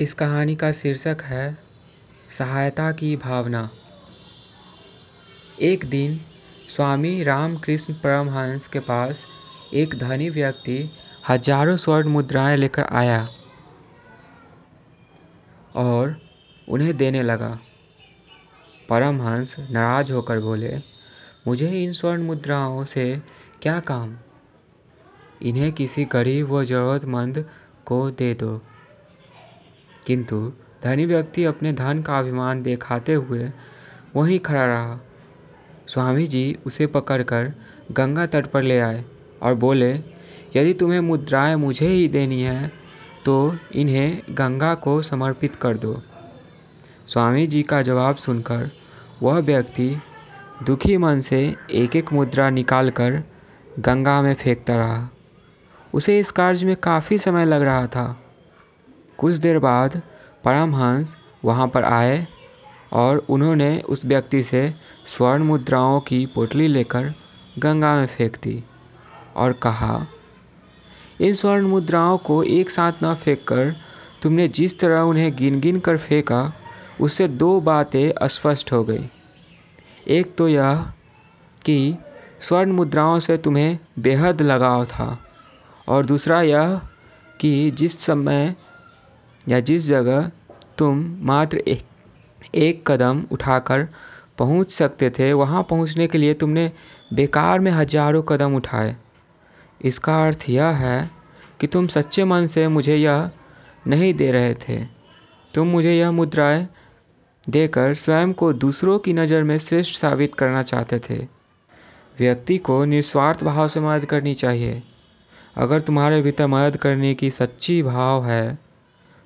इस कहानी का शीर्षक है, सहायता की भावना। एक दिन, स्वामी रामकृष्ण परमहंस के पास एक धनी व्यक्ति हज़ारों स्वर्ण मुद्राएँ लेकर आया और उन्हें देने लगा। परमहंस नाराज़ होकर बोले, मुझे इन स्वर्ण मुद्राओं से क्या काम? इन्हें किसी गरीब व जरूरतमंद को दे दो। किंतु धनी व्यक्ति अपने धन का अभिमान दिखाते हुए वहीं खड़ा रहा। स्वामी जी उसे पकड़कर गंगा तट पर ले आए और बोले, यदि तुम्हें मुद्राएँ मुझे ही देनी है तो इन्हें गंगा को समर्पित कर दो। स्वामी जी का जवाब सुनकर वह व्यक्ति दुखी मन से एक एक मुद्रा निकालकर गंगा में फेंकता रहा। उसे इस कार्य में काफ़ी समय लग रहा था। कुछ देर बाद परमहंस वहाँ पर आए और उन्होंने उस व्यक्ति से स्वर्ण मुद्राओं की पोटली लेकर गंगा में फेंक दी और कहा, इन स्वर्ण मुद्राओं को एक साथ न फेंक कर तुमने जिस तरह उन्हें गिन गिन कर फेंका, उससे दो बातें स्पष्ट हो गई। एक तो यह कि स्वर्ण मुद्राओं से तुम्हें बेहद लगाव था और दूसरा यह कि जिस समय या जिस जगह तुम मात्र एक, एक कदम उठाकर पहुँच सकते थे वहाँ पहुँचने के लिए तुमने बेकार में हज़ारों कदम उठाए। इसका अर्थ यह है कि तुम सच्चे मन से मुझे यह नहीं दे रहे थे। तुम मुझे यह मुद्राएँ देकर स्वयं को दूसरों की नज़र में श्रेष्ठ साबित करना चाहते थे। व्यक्ति को निस्वार्थ भाव से मदद करनी चाहिए। अगर तुम्हारे भीतर मदद करने की सच्ची भाव है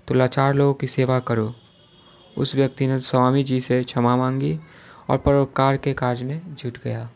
तो लाचार लोगों की सेवा करो। उस व्यक्ति ने स्वामी जी से क्षमा मांगी और परोपकार के कार्य में जुट गया।